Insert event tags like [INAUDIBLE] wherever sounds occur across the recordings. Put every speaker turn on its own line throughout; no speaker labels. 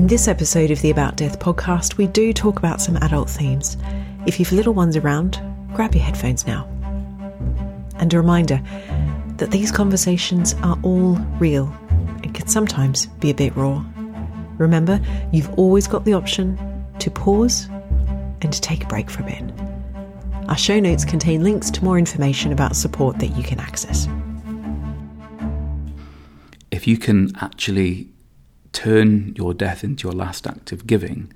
In this episode of the About Death podcast, we do talk about some adult themes. If you've little ones around, grab your headphones now. And a reminder that these conversations are all real and can sometimes be a bit raw. Remember, you've always got the option to pause and to take a break for a bit. Our show notes contain links to more information about support that you can access.
If you can actually turn your death into your last act of giving,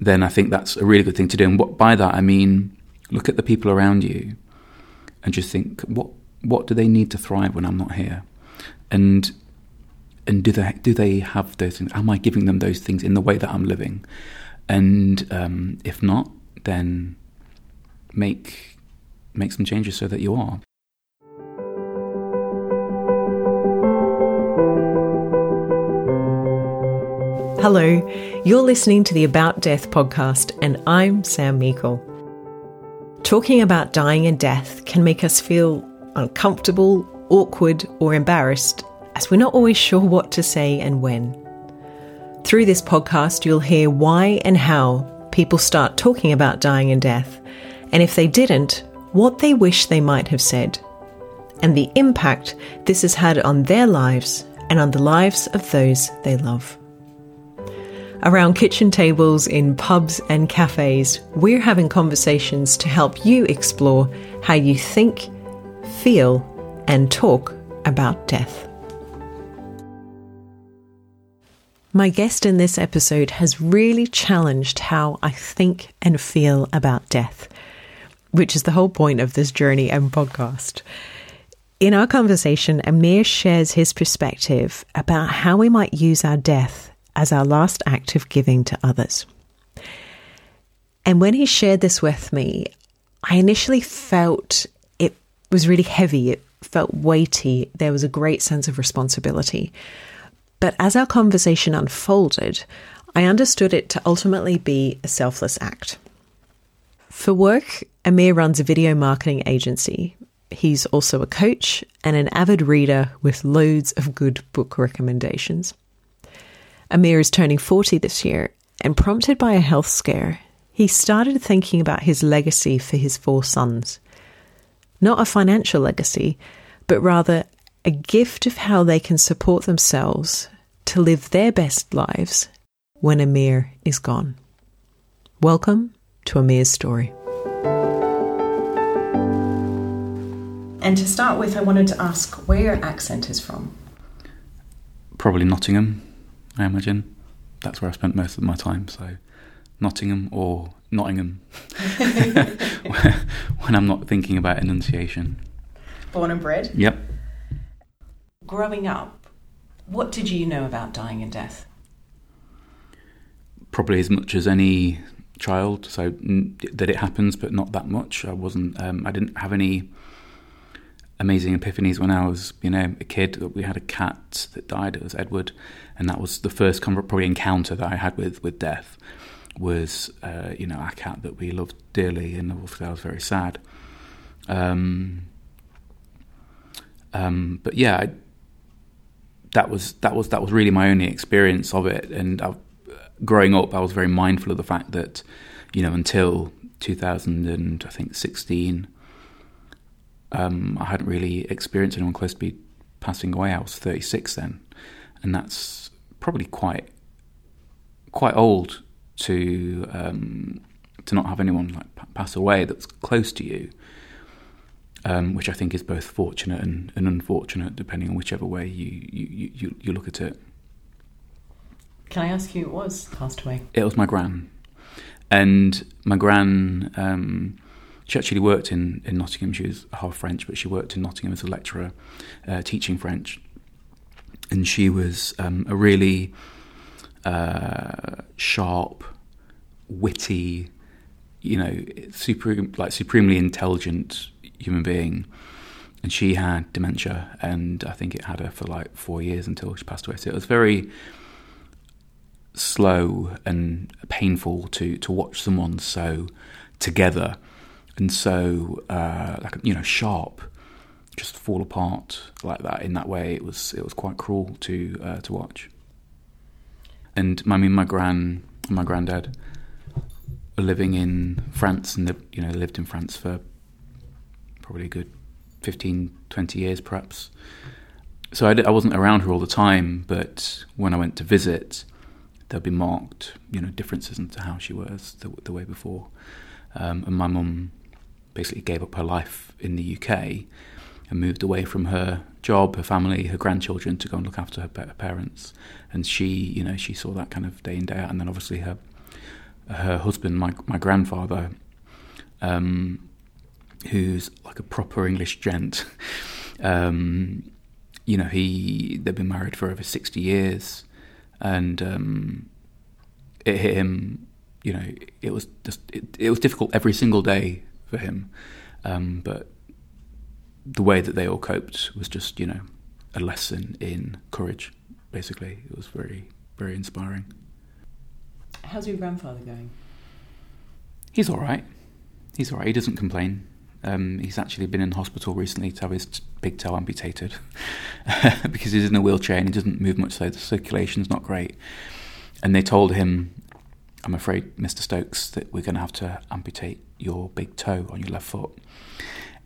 then I think that's a really good thing to do. And what, by that I mean, look at the people around you and just think, what what do they need to thrive when I'm not here? And and do they do they have those things? Am I giving them those things in the way that I'm living? And um, if not, then make make some changes so that you are.
Hello, you're listening to the About Death podcast, and I'm Sam Meikle. Talking about dying and death can make us feel uncomfortable, awkward, or embarrassed, as we're not always sure what to say and when. Through this podcast, you'll hear why and how people start talking about dying and death, and if they didn't, what they wish they might have said, and the impact this has had on their lives and on the lives of those they love. Around kitchen tables in pubs and cafes, we're having conversations to help you explore how you think, feel, and talk about death. My guest in this episode has really challenged how I think and feel about death, which is the whole point of this journey and podcast. In our conversation, Amir shares his perspective about how we might use our death as our last act of giving to others. And when he shared this with me, I initially felt it was really heavy, it felt weighty, there was a great sense of responsibility. But as our conversation unfolded, I understood it to ultimately be a selfless act. For work, Amir runs a video marketing agency. He's also a coach and an avid reader with loads of good book recommendations. Amir is turning 40 this year, and prompted by a health scare, he started thinking about his legacy for his four sons. Not a financial legacy, but rather a gift of how they can support themselves to live their best lives when Amir is gone. Welcome to Amir's story. And to start with, I wanted to ask where your accent is from.
Probably Nottingham. I imagine. That's where I spent most of my time. So Nottingham or Nottingham [LAUGHS] when I'm not thinking about enunciation.
Born and bred?
Yep.
Growing up, what did you know about dying and death?
Probably as much as any child. So that it happens, but not that much. I wasn't. Um, I didn't have any amazing epiphanies when I was, you know, a kid. We had a cat that died. It was Edward, and that was the first probably encounter that I had with with death. Was uh, you know our cat that we loved dearly, and obviously I was very sad. Um, um, but yeah, I, that was that was that was really my only experience of it. And I, growing up, I was very mindful of the fact that you know until 2000 and I think 16 um, I hadn't really experienced anyone close to be passing away. I was 36 then, and that's probably quite quite old to um, to not have anyone like pass away that's close to you. Um, which I think is both fortunate and, and, unfortunate, depending on whichever way you, you, you, you look at it.
Can I ask who it was passed away?
It was my gran, and my gran um, she actually worked in, in Nottingham. She was half French, but she worked in Nottingham as a lecturer uh, teaching French. And she was um, a really uh, sharp, witty, you know, super, like supremely intelligent human being. And she had dementia, and I think it had her for like four years until she passed away. So it was very slow and painful to to watch someone so together and so uh, like you know sharp just fall apart like that in that way it was it was quite cruel to uh, to watch and I mean, my gran, my granddad, were living in France, and they, you know, lived in France for probably a good 15, 20 years, perhaps. So I, I wasn't around her all the time, but when I went to visit, there'd be marked, you know, differences into how she was the, the way before. Um, and my mum basically gave up her life in the UK and moved away from her job, her family, her grandchildren to go and look after her parents. And she, you know, she saw that kind of day in day out. And then obviously her her husband, my my grandfather, um, who's like a proper English gent. [LAUGHS] Um, you know, he they've been married for over sixty years, and um, it hit him. You know, it was just it, it was difficult every single day for him, um, but the way that they all coped was just you know a lesson in courage. Basically, it was very very inspiring.
How's your grandfather going?
He's all right. He's all right. He doesn't complain. Um, he's actually been in hospital recently to have his big toe amputated [LAUGHS] because he's in a wheelchair and he doesn't move much, so the circulation's not great. And they told him, I'm afraid, Mr. Stokes, that we're going to have to amputate your big toe on your left foot.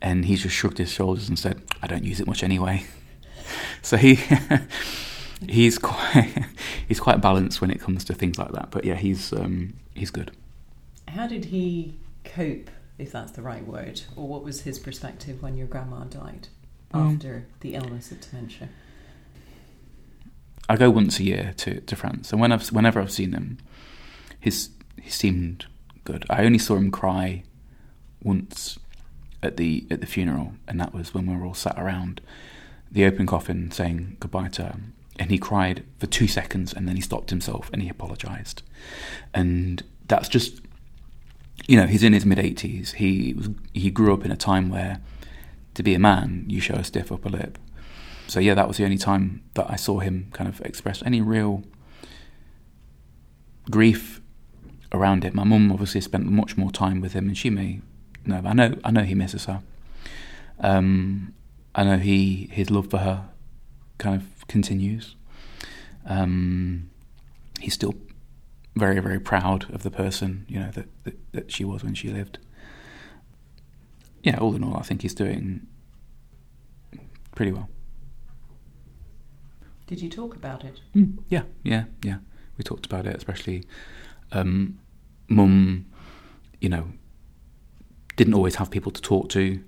And he just shrugged his shoulders and said, I don't use it much anyway. [LAUGHS] so he. [LAUGHS] he's quite [LAUGHS] he's quite balanced when it comes to things like that. But yeah, he's um, he's good.
How did he cope if that's the right word, or what was his perspective when your grandma died um, after the illness of dementia?
I go once a year to, to France, and when I've, whenever I've seen him, his he seemed good. I only saw him cry once at the at the funeral, and that was when we were all sat around the open coffin saying goodbye to him. And he cried for two seconds, and then he stopped himself and he apologised. And that's just you know, he's in his mid 80s. He was, he grew up in a time where to be a man, you show a stiff upper lip. So yeah, that was the only time that I saw him kind of express any real grief around it. My mum obviously spent much more time with him, and she may know. I know, I know he misses her. Um, I know he his love for her kind of continues. Um, he's still very, very proud of the person, you know, that, that, that she was when she lived. Yeah, all in all, I think he's doing pretty well.
Did you talk about it?
Mm, yeah, yeah, yeah. We talked about it, especially um, mum, you know, didn't always have people to talk to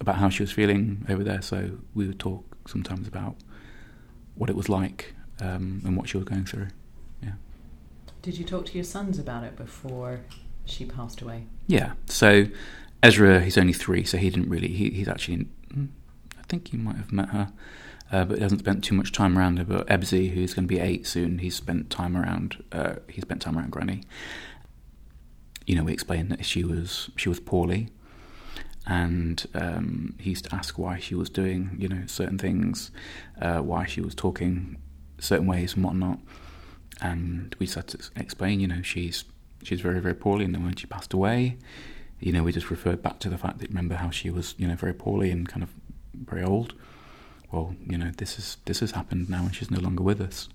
about how she was feeling over there, so we would talk sometimes about what it was like um, and what she was going through. Yeah.
Did you talk to your sons about it before she passed away?
Yeah. So Ezra, he's only three, so he didn't really. He, he's actually, I think he might have met her, uh, but he hasn't spent too much time around her. But Ebsy, who's going to be eight soon, he's spent time around. Uh, he spent time around Granny. You know, we explained that she was she was poorly, and um, he used to ask why she was doing, you know, certain things, uh, why she was talking certain ways and whatnot and we had to explain, you know, she's she's very very poorly, and then when she passed away, you know, we just referred back to the fact that remember how she was, you know, very poorly and kind of very old. Well, you know, this is this has happened now, and she's no longer with us.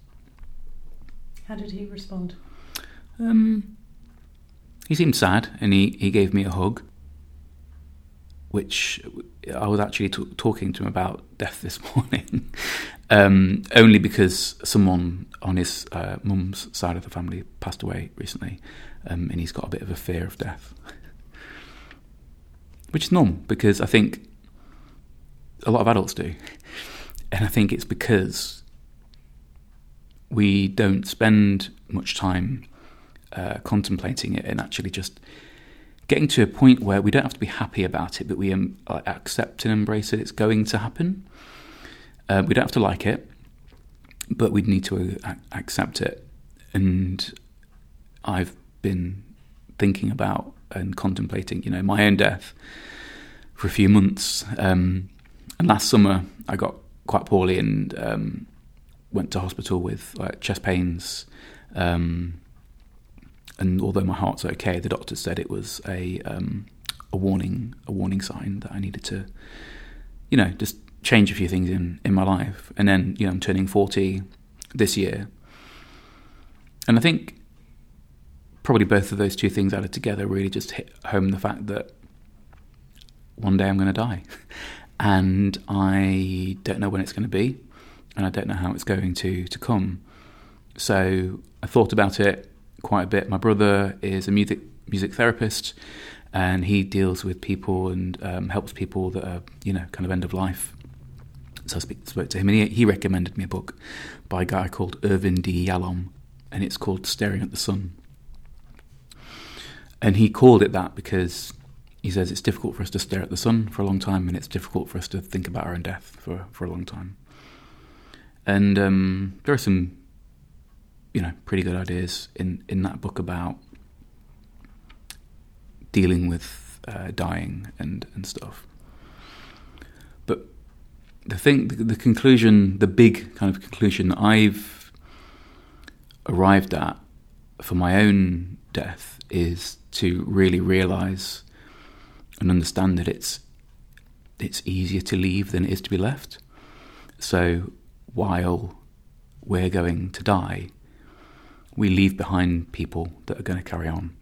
How did he respond?
Um, he seemed sad, and he, he gave me a hug, which I was actually t- talking to him about death this [LAUGHS] morning, um, only because someone on his uh, mum's side of the family passed away recently, um, and he's got a bit of a fear of death, which is normal because I think a lot of adults do, and I think it's because we don't spend much time uh, contemplating it and actually just getting to a point where we don't have to be happy about it, but we um, accept and embrace it. It's going to happen. Uh, we don't have to like it, but we need to accept it. And I've been thinking about and contemplating, you know, my own death for a few months. Um, and last summer, I got quite poorly and um, went to hospital with like, chest pains. Um, and although my heart's okay, the doctor said it was a um, a warning a warning sign that I needed to, you know, just change a few things in in my life. And then you know I'm turning forty this year, and I think probably both of those two things added together really just hit home the fact that one day I'm going to die, [LAUGHS] and I don't know when it's going to be, and I don't know how it's going to to come. So I thought about it quite a bit. My brother is a music music therapist, and he deals with people and um, helps people that are you know kind of end of life. So I speak, spoke to him, and he, he recommended me a book by a guy called Irvin D. Yalom, and it's called Staring at the Sun. And he called it that because he says it's difficult for us to stare at the sun for a long time, and it's difficult for us to think about our own death for, for a long time. And um, there are some, you know, pretty good ideas in, in that book about dealing with uh, dying and, and stuff. But the thing, the, the conclusion, the big kind of conclusion that I've arrived at for my own death is to really realize and understand that it's it's easier to leave than it is to be left. So while we're going to die, we leave behind people that are going to carry on,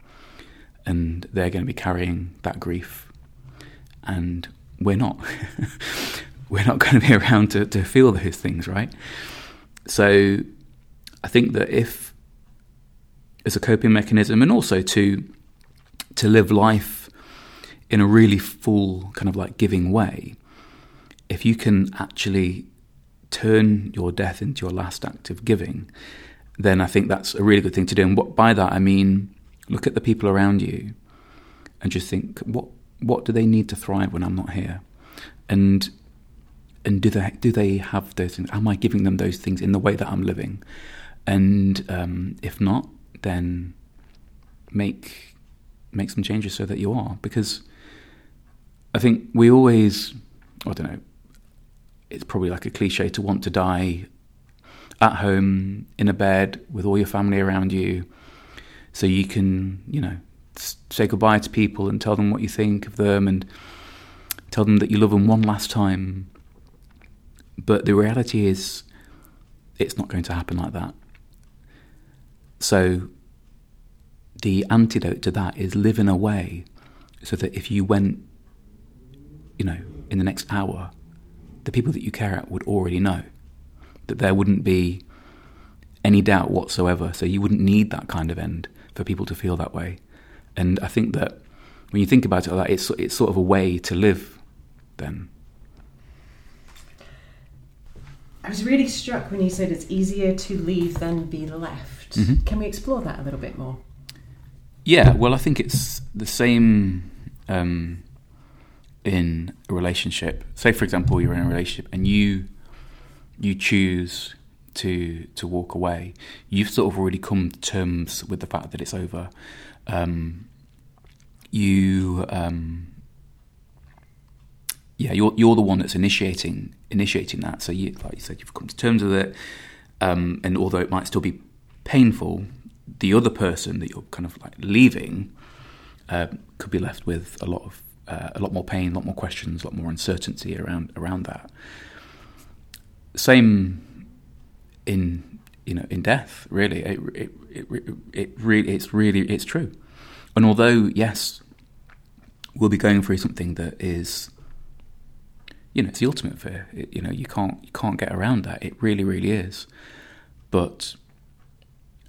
and they're going to be carrying that grief, and we're not. [LAUGHS] we're not going to be around to, to feel those things, right? So I think that if, as a coping mechanism, and also to to live life in a really full kind of like giving way, if you can actually turn your death into your last act of giving, then I think that's a really good thing to do. And what, by that I mean, look at the people around you and just think, what what do they need to thrive when I'm not here? And and do they do they have those things? Am I giving them those things in the way that I'm living? And um, if not, then make make some changes so that you are, because I think we always, I don't know, it's probably like a cliche to want to die at home in a bed with all your family around you, so you can, you know, say goodbye to people and tell them what you think of them and tell them that you love them one last time. But the reality is, it's not going to happen like that. So, the antidote to that is live in a way so that if you went, you know, in the next hour, the people that you care about would already know that there wouldn't be any doubt whatsoever. So you wouldn't need that kind of end for people to feel that way. And I think that when you think about it like that, it's it's sort of a way to live. Then
I was really struck when you said it's easier to leave than be left. Mm-hmm. Can we explore that a little bit more?
Yeah, well, I think it's the same um, in a relationship. Say, for example, you're in a relationship and you you choose to to walk away. You've sort of already come to terms with the fact that it's over. Um, you, um, yeah, you're you're the one that's initiating initiating that. So, you, like you said, you've come to terms with it. Um, and although it might still be painful, the other person that you're kind of like leaving uh, could be left with a lot of uh, a lot more pain, a lot more questions, a lot more uncertainty around around that. Same in you know in death. Really, it it it, it really it's really it's true. And although yes, we'll be going through something that is you know it's the ultimate fear. It, you know you can't you can't get around that. It really really is. But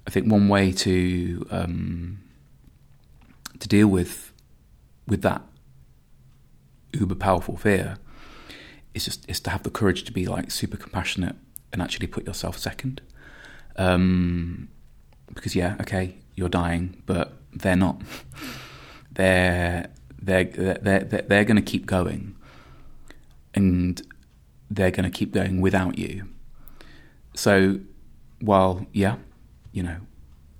I think one way to um, to deal with with that uber powerful fear is just is to have the courage to be like super compassionate and actually put yourself second. Um, because yeah, okay, you're dying, but they're not. [LAUGHS] they're they're they're they're, they're going to keep going, and they're going to keep going without you. So, while yeah, you know,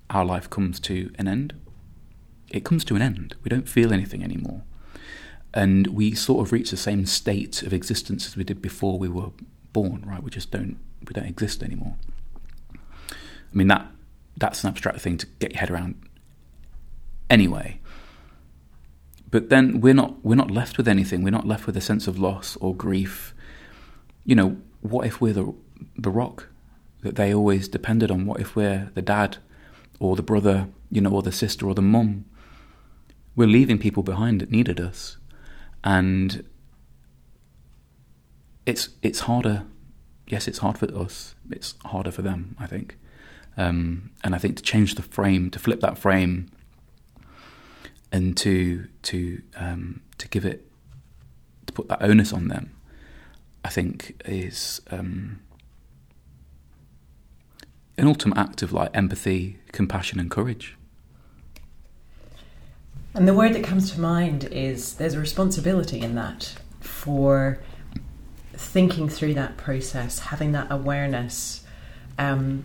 our life comes to an end, it comes to an end. We don't feel anything anymore and we sort of reach the same state of existence as we did before we were born, right? We just don't we don't exist anymore. I mean that that's an abstract thing to get your head around anyway. But then we're not we're not left with anything. We're not left with a sense of loss or grief. You know, what if we're the the rock that they always depended on? What if we're the dad or the brother, you know, or the sister or the mum. We're leaving people behind that needed us, and it's it's harder. Yes, it's hard for us. It's harder for them, I think. Um, and I think to change the frame, to flip that frame, and to to um, to give it to put that onus on them, I think is um, an ultimate act of like empathy, compassion, and courage.
And the word that comes to mind is there's a responsibility in that for thinking through that process, having that awareness. Um,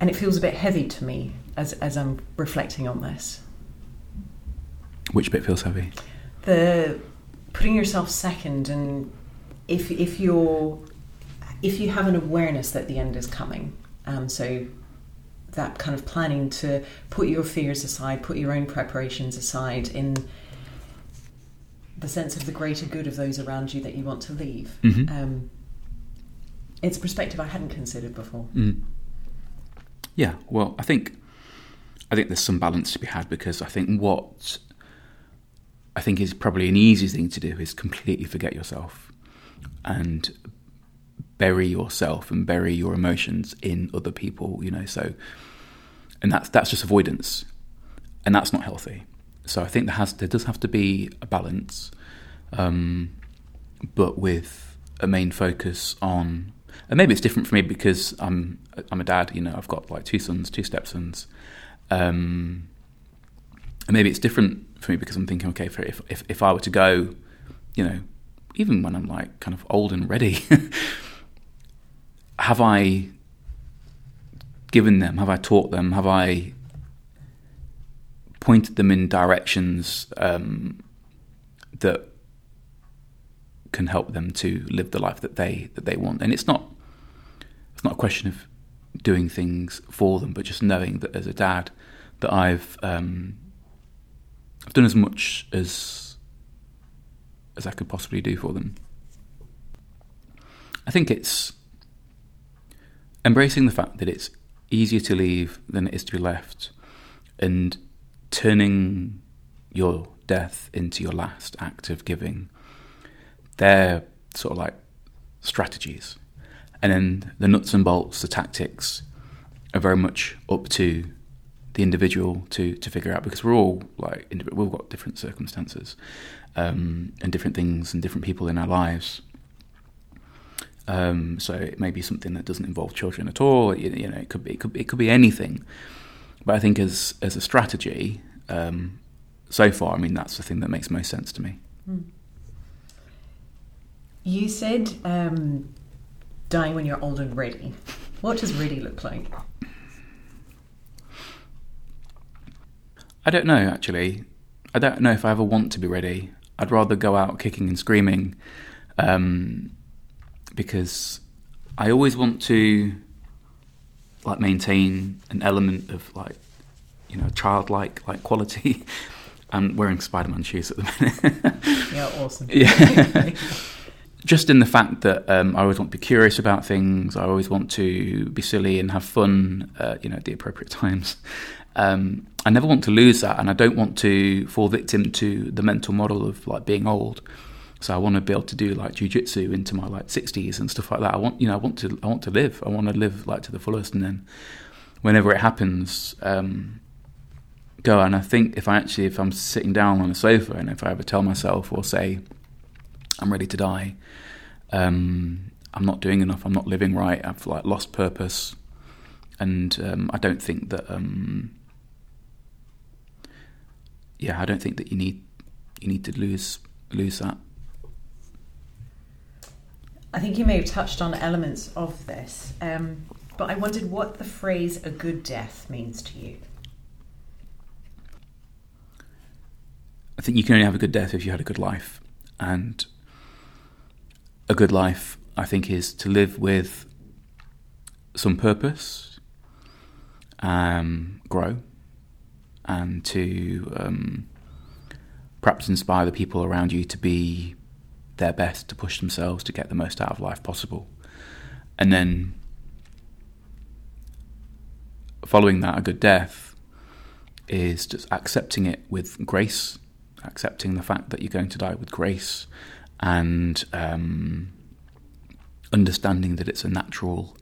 and it feels a bit heavy to me as, as I'm reflecting on this.
Which bit feels heavy?
The putting yourself second, and if if you're if you have an awareness that the end is coming, um, so that kind of planning to put your fears aside, put your own preparations aside in the sense of the greater good of those around you that you want to leave.
Mm-hmm.
Um, it's a perspective I hadn't considered before.
Mm. Yeah, well, I think I think there's some balance to be had because I think what I think is probably an easy thing to do is completely forget yourself and bury yourself and bury your emotions in other people. You know, so and that's that's just avoidance, and that's not healthy. So I think there has there does have to be a balance, um, but with a main focus on, and maybe it's different for me because I'm I'm a dad. You know, I've got like two sons, two stepsons, um, and maybe it's different for me because I'm thinking, okay, if if if I were to go, you know, even when I'm like kind of old and ready, [LAUGHS] have I given them? Have I taught them? Have I pointed them in directions um, that can help them to live the life that they that they want. And it's not it's not a question of doing things for them, but just knowing that as a dad that I've um, I've done as much as as I could possibly do for them. I think it's embracing the fact that it's easier to leave than it is to be left, and turning your death into your last act of giving. They're sort of like strategies. And then the nuts and bolts, the tactics, are very much up to the individual to, to figure out because we're all like we've got different circumstances um, and different things and different people in our lives. Um, so it may be something that doesn't involve children at all. You, you know, it could be it could it could be anything. But I think as as a strategy, um, so far, I mean, that's the thing that makes most sense to me.
You said um, dying when you're old and ready. What does ready look like?
I don't know, actually. I don't know if I ever want to be ready. I'd rather go out kicking and screaming um, because I always want to like maintain an element of like you know childlike like quality. [LAUGHS] I'm wearing Spider-Man shoes at the minute. [LAUGHS]
Yeah, awesome.
yeah. [LAUGHS] Just in the fact that um, I always want to be curious about things. I always want to be silly and have fun, uh, you know, at the appropriate times. Um, I never want to lose that, and I don't want to fall victim to the mental model of like being old. So I want to be able to do like jujitsu into my like sixties and stuff like that. I want, you know, I want to, I want to live. I want to live like to the fullest, and then whenever it happens, um, go. And I think if I actually, if I'm sitting down on a sofa, and if I ever tell myself or say, I'm ready to die, um, I'm not doing enough. I'm not living right. I've like lost purpose, and um, I don't think that. Um, yeah, I don't think that you need you need to lose lose that.
I think you may have touched on elements of this, um, but I wondered what the phrase "a good death" means to you.
I think you can only have a good death if you had a good life, and a good life, I think, is to live with some purpose, um, grow, and to um, perhaps inspire the people around you to be their best, to push themselves to get the most out of life possible, and then following that, a good death is just accepting it with grace, accepting the fact that you're going to die with grace, and um, understanding that it's a natural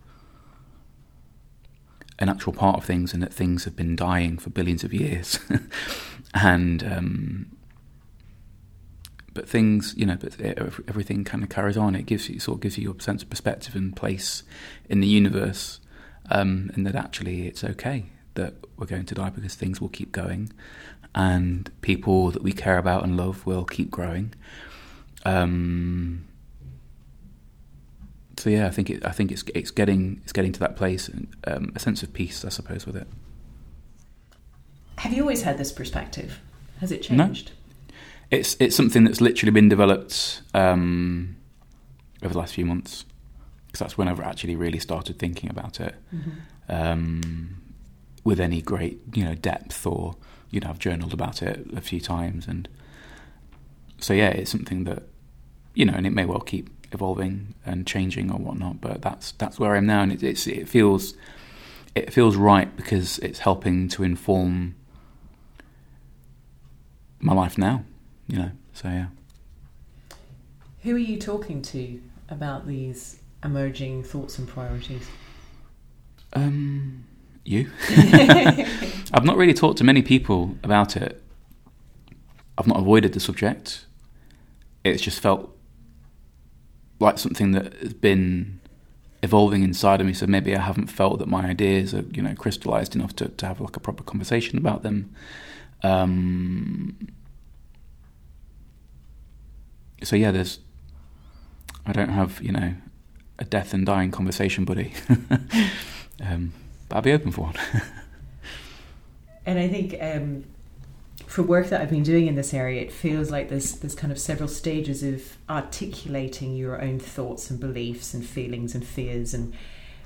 a natural part of things and that things have been dying for billions of years. [LAUGHS] And um, but things you know but everything kind of carries on it gives you sort of gives you a sense of perspective and place in the universe um, and that actually it's okay that we're going to die because things will keep going and people that we care about and love will keep growing um, so yeah, I think it, I think it's it's getting it's getting to that place and um, a sense of peace, I suppose, with it.
Have you always had this perspective? Has it changed?
No. It's it's something that's literally been developed um, over the last few months because that's when I've actually really started thinking about it mm-hmm. um, with any great you know depth or you know I've journaled about it a few times and so yeah it's something that you know and it may well keep evolving and changing or whatnot. But that's that's where I am now, and it, it's it feels it feels right because it's helping to inform my life now. You know, so yeah.
Who are you talking to about these emerging thoughts and priorities?
Um, you. [LAUGHS] I've not really talked to many people about it. I've not avoided the subject. It's just felt like something that has been evolving inside of me. So maybe I haven't felt that my ideas are you know crystallized enough to, to have like a proper conversation about them. Um, so yeah, there's I don't have you know a death and dying conversation buddy, [LAUGHS] um, but I'll be open for one. [LAUGHS]
and I think um, for work that I've been doing in this area, it feels like there's there's kind of several stages of articulating your own thoughts and beliefs and feelings and fears, and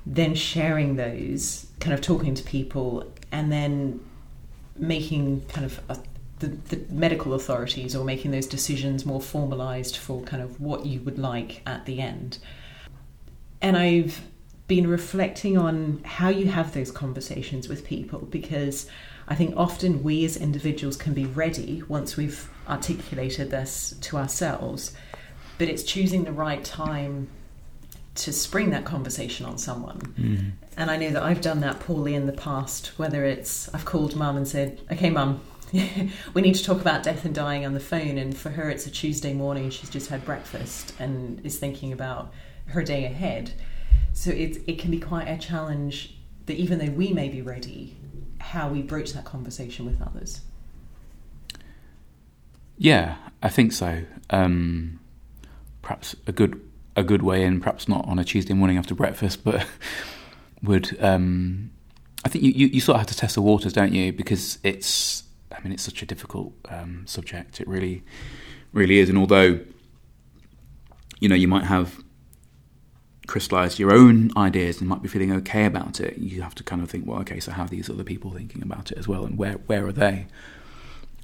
then sharing those, kind of talking to people, and then making kind of a, the, the medical authorities or making those decisions more formalized for kind of what you would like at the end. And I've been reflecting on how you have those conversations with people because I think often we as individuals can be ready once we've articulated this to ourselves, but it's choosing the right time to spring that conversation on someone. Mm. And I know that I've done that poorly in the past, whether it's I've called mum and said, okay, mum, [LAUGHS] we need to talk about death and dying on the phone. And for her, it's a Tuesday morning, she's just had breakfast and is thinking about her day ahead. So it, it can be quite a challenge that even though we may be ready, how we broach that conversation with others.
Yeah, I think so. Um, perhaps a good a good way in, perhaps not on a Tuesday morning after breakfast, but [LAUGHS] would um, I think you, you, you, sort of have to test the waters, don't you? Because it's I mean it's such a difficult um, subject. It really really is, and although you know you might have crystallized your own ideas and might be feeling okay about it, you have to kind of think, well, okay, so how are these other people thinking about it as well, and where where are they?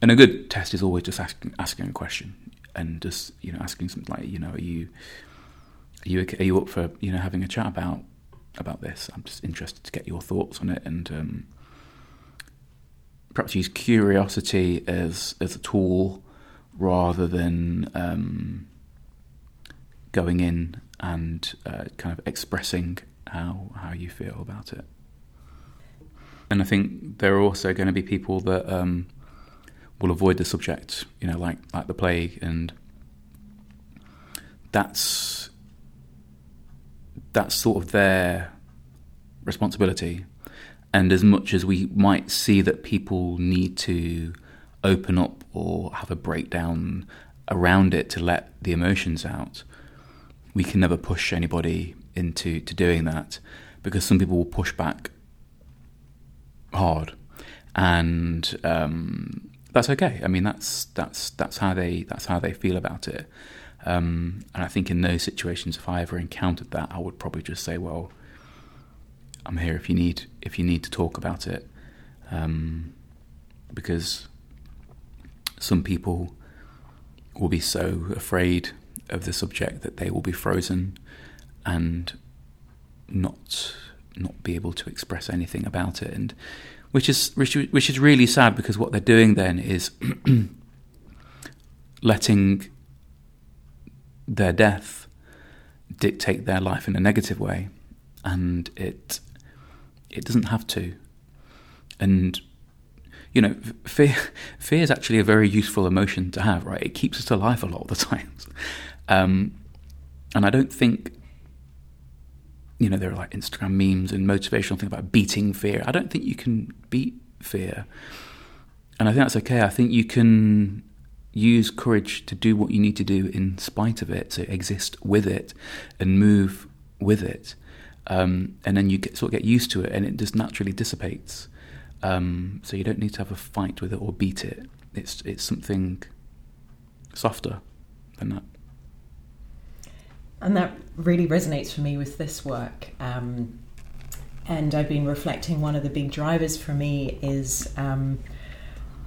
And a good test is always just asking asking a question and just you know asking something like, you know, are you are you are you up for you know having a chat about about this? I'm just interested to get your thoughts on it and. Um, perhaps use curiosity as as a tool rather than um, going in and uh, kind of expressing how how you feel about it. And I think there are also going to be people that um, will avoid the subject, you know, like like the plague, and that's that's sort of their responsibility. And as much as we might see that people need to open up or have a breakdown around it to let the emotions out, we can never push anybody into to doing that because some people will push back hard, and um, that's okay. I mean, that's that's that's how they that's how they feel about it. Um, and I think in those situations, if I ever encountered that, I would probably just say, "Well, I'm here if you need if you need to talk about it," um, because some people will be so afraid of the subject that they will be frozen and not not be able to express anything about it, and which is which, which is really sad because what they're doing then is [CLEARS THROAT] letting their death dictate their life in a negative way, and it it doesn't have to. And you know, fear [LAUGHS] fear is actually a very useful emotion to have, right? It keeps us alive a lot of the [LAUGHS] times, um, and I don't think. You know, there are like Instagram memes and motivational things about beating fear. I don't think you can beat fear. And I think that's okay. I think you can use courage to do what you need to do in spite of it, to exist with it and move with it. Um, and then you get, sort of get used to it and it just naturally dissipates. Um, so you don't need to have a fight with it or beat it. It's, it's something softer than that.
And that really resonates for me with this work. Um, and I've been reflecting one of the big drivers for me is um,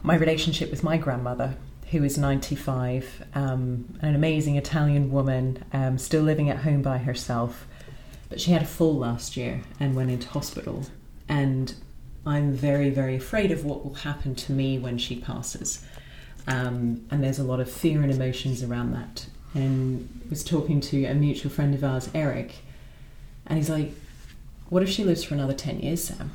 my relationship with my grandmother who is 95, um, an amazing Italian woman, um, still living at home by herself. But she had a fall last year and went into hospital. And I'm very, very afraid of what will happen to me when she passes. Um, and there's a lot of fear and emotions around that. And I was talking to a mutual friend of ours, Eric, and he's like, What if she lives for another 10 years, Sam?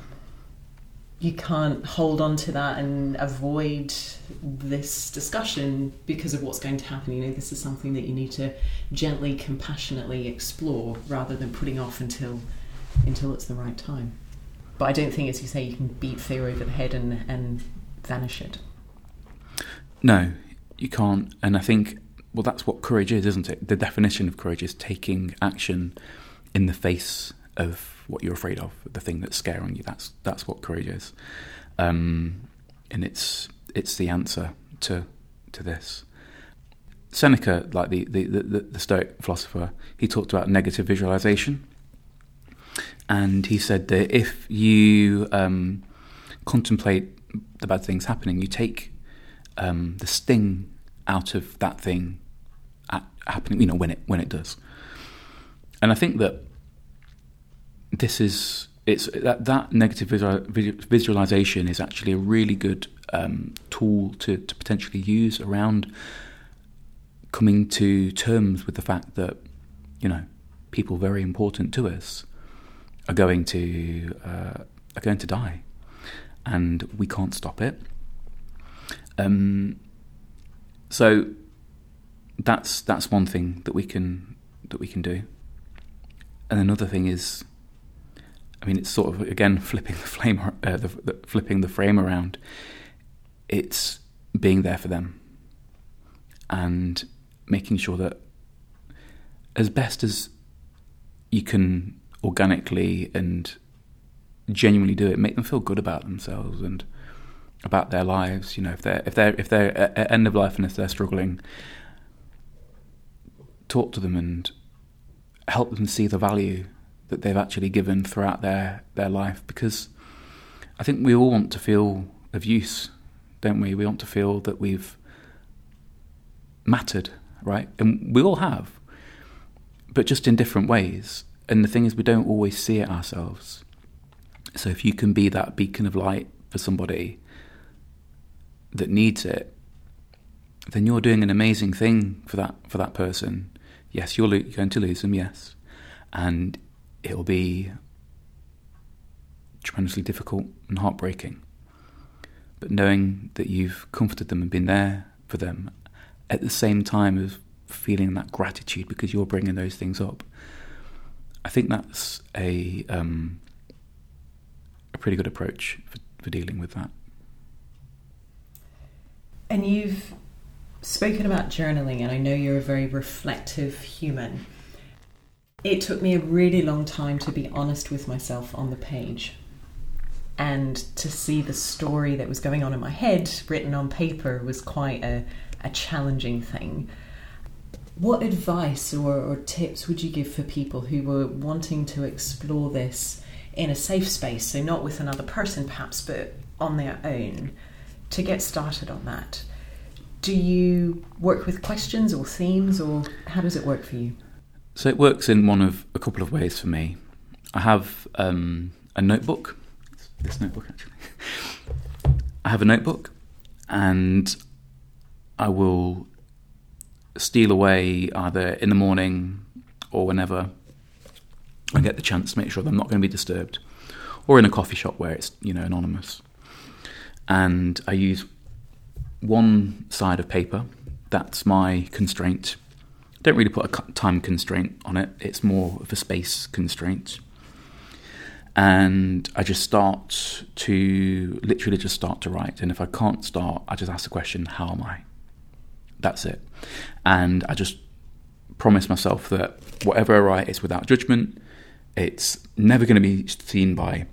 You can't hold on to that and avoid this discussion because of what's going to happen. You know, this is something that you need to gently, compassionately explore rather than putting off until until it's the right time. But I don't think, as you say, you can beat fear over the head and, and vanish it.
No, you can't. And I think, well, that's what courage is, isn't it? The definition of courage is taking action in the face of what you're afraid of, the thing that's scaring you. That's that's what courage is, um, and it's it's the answer to to this. Seneca, like the, the, the, the Stoic philosopher, he talked about negative visualization, and he said that if you um, contemplate the bad things happening, you take um, the sting out of that thing at, happening. You know when it when it does, and I think that this is it's that, that negative visual, visualization is actually a really good um, tool to, to potentially use around coming to terms with the fact that you know people very important to us are going to uh, are going to die, and we can't stop it. Um, so that's that's one thing that we can that we can do, and another thing is I mean, it's sort of again flipping the flame, uh, the, the, flipping the frame around. It's being there for them and making sure that, as best as you can organically and genuinely do it, make them feel good about themselves and about their lives. You know, if they're if they're if they're at end of life and if they're struggling, talk to them and help them see the value that they've actually given throughout their, their life because I think we all want to feel of use, don't we? We want to feel that we've mattered, right? And we all have, but just in different ways. And the thing is, we don't always see it ourselves. So if you can be that beacon of light for somebody that needs it, then you're doing an amazing thing for that for that person. Yes, you're lo- going to lose them, yes, and it'll be tremendously difficult and heartbreaking. But knowing that you've comforted them and been there for them at the same time as feeling that gratitude because you're bringing those things up, I think that's a um, a pretty good approach for, for dealing with that.
And you've spoken about journaling, and I know you're a very reflective human. It took me a really long time to be honest with myself on the page and to see the story that was going on in my head written on paper was quite a, a challenging thing. What advice or, or tips would you give for people who were wanting to explore this in a safe space, so not with another person perhaps, but on their own, to get started on that? Do you work with questions or themes, or how does it work for you?
So it works in one of a couple of ways for me. I have um, a notebook. This notebook, actually. [LAUGHS] I have a notebook, and I will steal away either in the morning or whenever I get the chance to make sure that I'm not going to be disturbed, or in a coffee shop where it's you know anonymous. And I use one side of paper. That's my constraint. Don't really put a time constraint on it. It's more of a space constraint. And I just start to literally just start to write. And if I can't start, I just ask the question, "How am I?" That's it. And I just promise myself that whatever I write is without judgment. It's never going to be seen by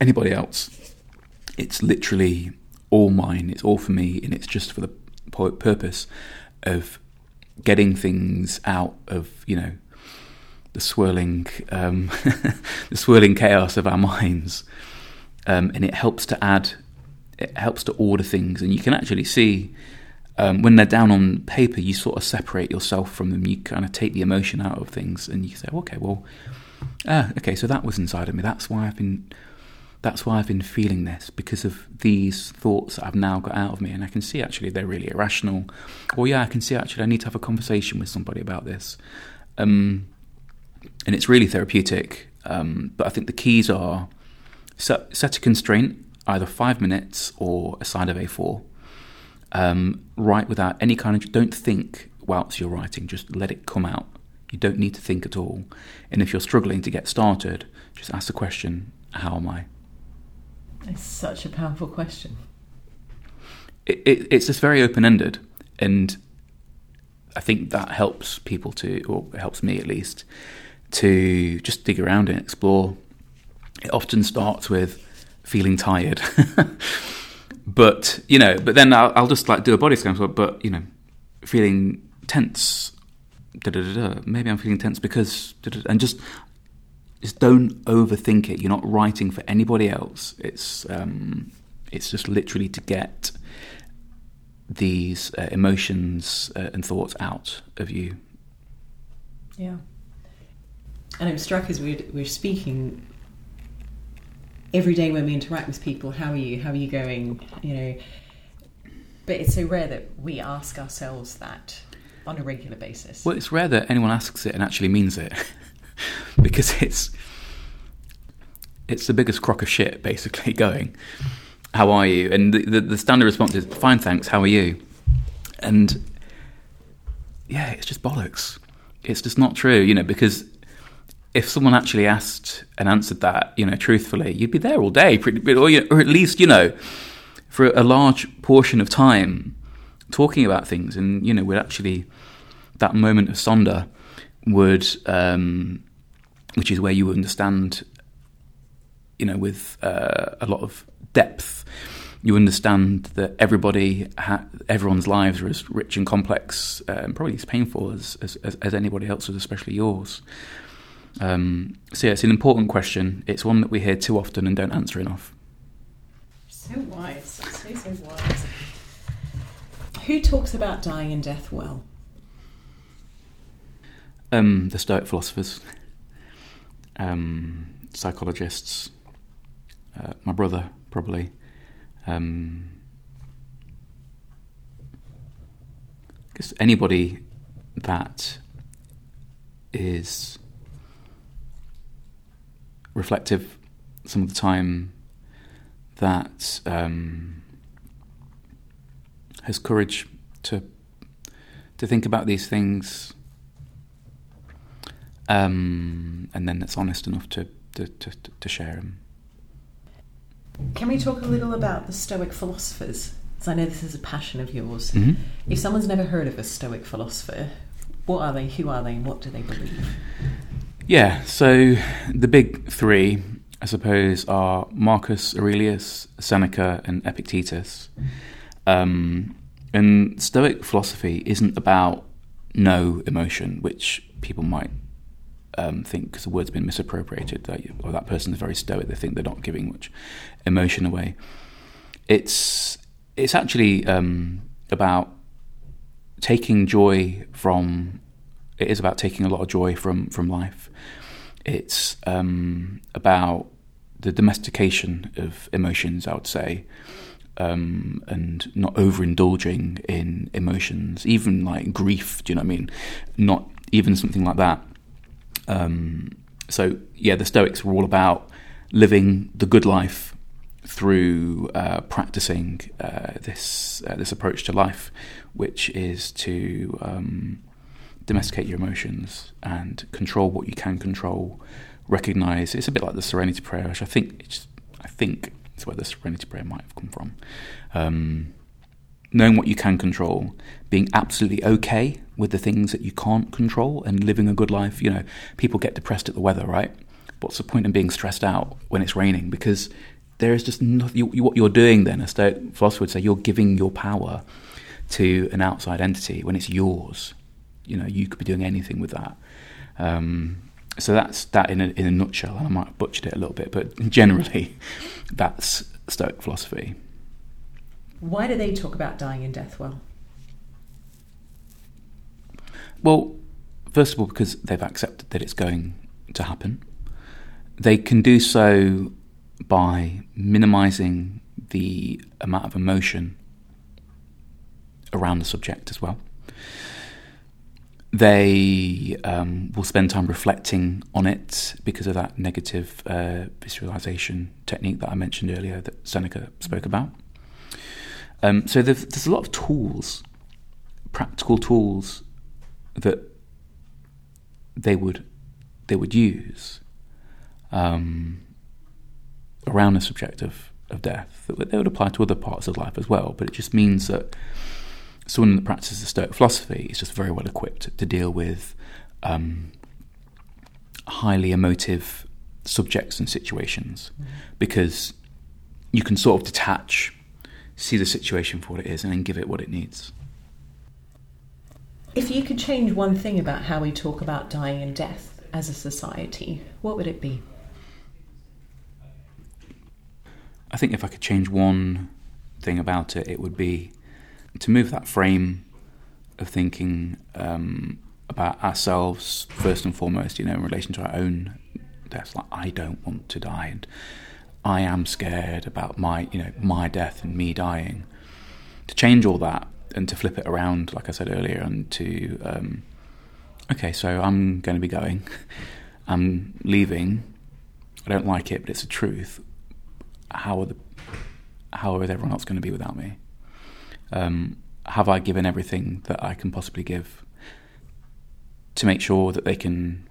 anybody else. It's literally all mine. It's all for me, and it's just for the purpose of getting things out of you know the swirling um, [LAUGHS] the swirling chaos of our minds, um, and it helps to add. It helps to order things, and you can actually see um, when they're down on paper, you sort of separate yourself from them. You kind of take the emotion out of things, and you say, "Okay, well, ah, okay, so that was inside of me. That's why I've been that's why I've been feeling this because of these thoughts that I've now got out of me, and I can see actually they're really irrational. Or yeah, I can see actually I need to have a conversation with somebody about this, um, and it's really therapeutic. Um, but I think the keys are set, set, a constraint, either five minutes or a side of A4. Um, write without any kind of don't think whilst you're writing. Just let it come out. You don't need to think at all. And if you're struggling to get started, just ask the question, "How am I?"
It's such a powerful question.
It, it, it's just very open ended, and I think that helps people to, or helps me at least, to just dig around and explore. It often starts with feeling tired, [LAUGHS] but you know, but then I'll, I'll, just like do a body scan, but you know, feeling tense. Da, da, da, Maybe I'm feeling tense because, and just just don't overthink it. You're not writing for anybody else. It's um, it's just literally to get these uh, emotions uh, and thoughts out of you.
Yeah, and I'm struck as we're we're speaking every day when we interact with people. How are you? How are you going? You know, but it's so rare that we ask ourselves that on a regular basis.
Well, it's rare that anyone asks it and actually means it. [LAUGHS] because [LAUGHS] it's it's the biggest crock of shit basically [LAUGHS] going. How are you? And the, the, the standard response is fine, thanks. How are you? And yeah, it's just bollocks. It's just not true, you know, because if someone actually asked and answered that, you know, truthfully, you'd be there all day, or, or at least, you know, for a large portion of time talking about things. And, you know, would actually, that moment of sonder would um, which is where you understand, you know, with uh, a lot of depth, you understand that everybody, ha- everyone's lives are as rich and complex, uh, and probably as painful as, as, as anybody else's, especially yours. Um, so yeah, it's an important question. It's one that we hear too often and don't answer enough.
So wise, so so wise. Who talks about dying and death well?
Um, the Stoic philosophers [LAUGHS] um, psychologists, uh, my brother probably. Um, because anybody that is reflective some of the time that um, has courage to to think about these things um, and then that's honest enough to, to, to, to share them.
Can we talk a little about the Stoic philosophers? Because I know this is a passion of yours.
Mm-hmm.
If someone's never heard of a Stoic philosopher, what are they, who are they, and what do they believe?
Yeah, so the big three, I suppose, are Marcus Aurelius, Seneca, and Epictetus. Um, and Stoic philosophy isn't about no emotion, which people might um, think because the word's been misappropriated that you, or that person is very stoic. They think they're not giving much emotion away. It's it's actually um, about taking joy from. It is about taking a lot of joy from from life. It's um, about the domestication of emotions, I would say, um, and not overindulging in emotions, even like grief. Do you know what I mean? Not even something like that. Um, so yeah, the Stoics were all about living the good life through uh, practicing uh, this uh, this approach to life, which is to um, domesticate your emotions and control what you can control. Recognize it's a bit like the Serenity Prayer, which I think it's, I think it's where the Serenity Prayer might have come from. Um, knowing what you can control, being absolutely okay with the things that you can't control, and living a good life. You know, people get depressed at the weather, right? What's the point in being stressed out when it's raining? Because there is just nothing. You, what you're doing then, a Stoic philosopher would say, you're giving your power to an outside entity when it's yours. You know, you could be doing anything with that. Um, so that's that in a, in a nutshell. And I might have butchered it a little bit, but [LAUGHS] generally, that's Stoic philosophy.
Why do they talk about dying and death well?
Well, first of all, because they've accepted that it's going to happen. They can do so by minimizing the amount of emotion around the subject as well. They um, will spend time reflecting on it because of that negative uh, visualization technique that I mentioned earlier that Seneca spoke about. Um, so there's, there's a lot of tools, practical tools that they would they would use um, around the subject of, of death that they would apply to other parts of life as well. But it just means that someone that practices the Stoic philosophy is just very well equipped to deal with um, highly emotive subjects and situations mm-hmm. because you can sort of detach, see the situation for what it is, and then give it what it needs.
If you could change one thing about how we talk about dying and death as a society, what would it be?
I think if I could change one thing about it, it would be to move that frame of thinking um, about ourselves first and foremost, you know, in relation to our own death. Like, I don't want to die, and I am scared about my, you know, my death and me dying. To change all that and to flip it around, like I said earlier, and to, um, okay, so I'm going to be going, [LAUGHS] I'm leaving. I don't like it, but it's the truth how are the how is everyone else going to be without me? Um, have I given everything that I can possibly give to make sure that they can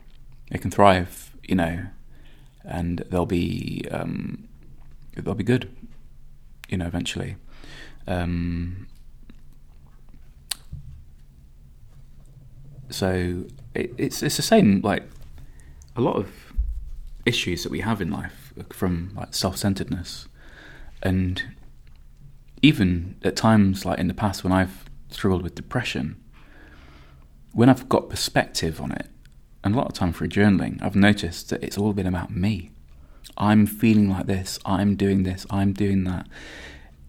they can thrive? You know, and they'll be um, they'll be good. You know, eventually. Um, so it, it's it's the same. Like a lot of issues that we have in life from like self-centeredness, and even at times like in the past when I've struggled with depression, when I've got perspective on it, and a lot of time through journaling, I've noticed that it's all been about me. I'm feeling like this. I'm doing this. I'm doing that.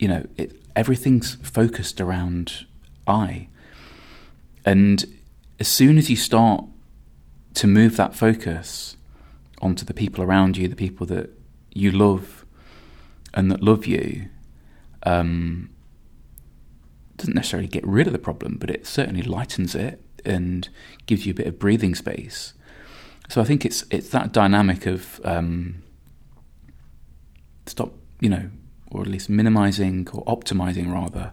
You know, it, everything's focused around I. And as soon as you start to move that focus onto the people around you, the people that you love and that love you um, doesn't necessarily get rid of the problem, but it certainly lightens it and gives you a bit of breathing space. So I think it's it's that dynamic of um, stop, you know, or at least minimizing or optimizing rather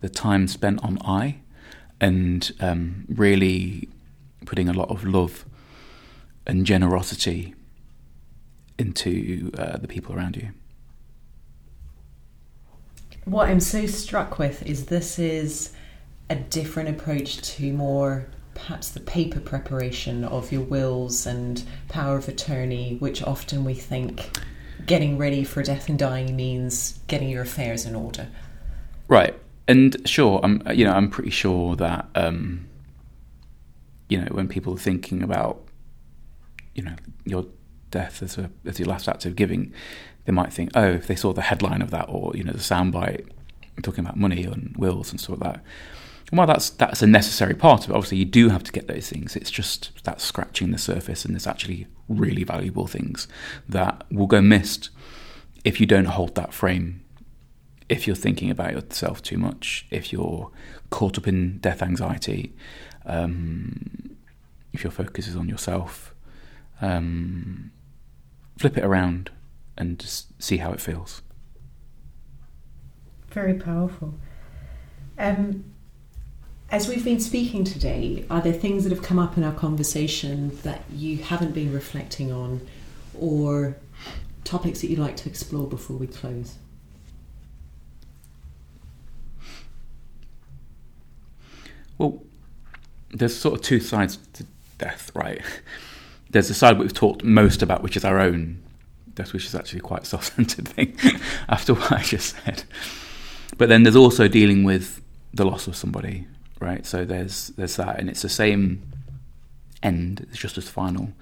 the time spent on I, and um, really putting a lot of love and generosity into uh, the people around you.
What I'm so struck with is this is a different approach to more perhaps the paper preparation of your wills and power of attorney, which often we think getting ready for death and dying means getting your affairs in order.
Right, and sure, I'm you know I'm pretty sure that um, you know when people are thinking about you know your death as a as your last act of giving, they might think, oh, if they saw the headline of that or you know the soundbite talking about money and wills and stuff like that, while that's that's a necessary part of it, obviously you do have to get those things. It's just that's scratching the surface, and there's actually really valuable things that will go missed if you don't hold that frame. If you're thinking about yourself too much, if you're caught up in death anxiety, um, if your focus is on yourself, um, flip it around and just see how it feels.
Very powerful. Um, as we've been speaking today, are there things that have come up in our conversation that you haven't been reflecting on or topics that you'd like to explore before we close?
Well, there's sort of two sides to death, right? There's the side we've talked most about, which is our own death, which is actually quite a [LAUGHS] self-centered thing after what I just said. But then there's also dealing with the loss of somebody, right? So there's there's that, and it's the same end. It's just as final,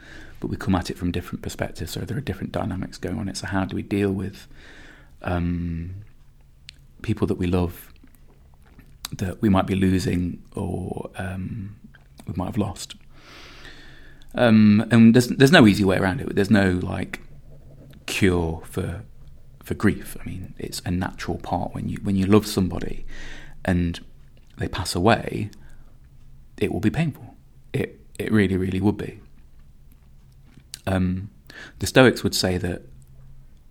but we come at it from different perspectives. So there are different dynamics going on. It's so how do we deal with um, people that we love that we might be losing or um, we might have lost. Um, and there's there's no easy way around it. There's no like cure for for grief. I mean, it's a natural part when you when you love somebody and they pass away, it will be painful. It it really really would be. Um, the Stoics would say that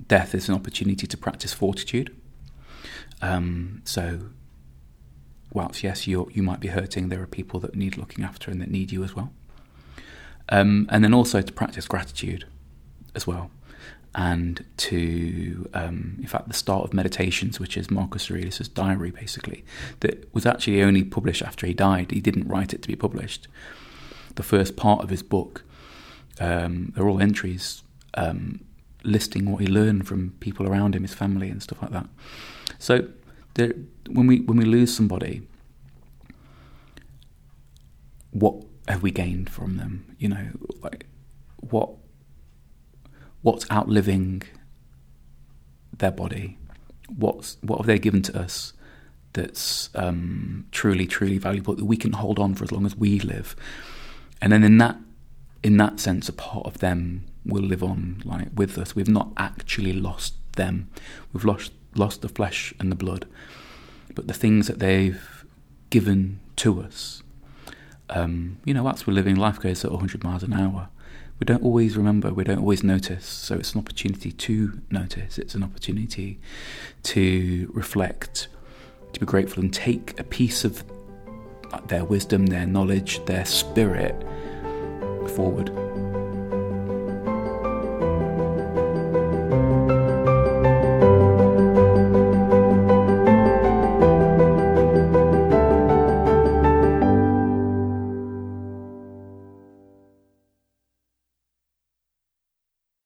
death is an opportunity to practice fortitude. Um, so, whilst yes, you you might be hurting, there are people that need looking after and that need you as well. Um, and then also to practice gratitude as well and to, um, in fact, the start of Meditations, which is Marcus Aurelius' diary, basically, that was actually only published after he died. He didn't write it to be published. The first part of his book, um, they're all entries um, listing what he learned from people around him, his family, and stuff like that. So, there, when we when we lose somebody, what have we gained from them? You know, like what what's outliving their body? What's what have they given to us that's um, truly, truly valuable that we can hold on for as long as we live? And then in that in that sense, a part of them will live on like with us. We've not actually lost them. We've lost lost the flesh and the blood, but the things that they've given to us. Um, you know, as we're living, life goes at 100 miles an hour we don't always remember, we don't always notice. So it's an opportunity to notice, it's an opportunity to reflect, to be grateful, and take a piece of their wisdom, their knowledge, their spirit forward.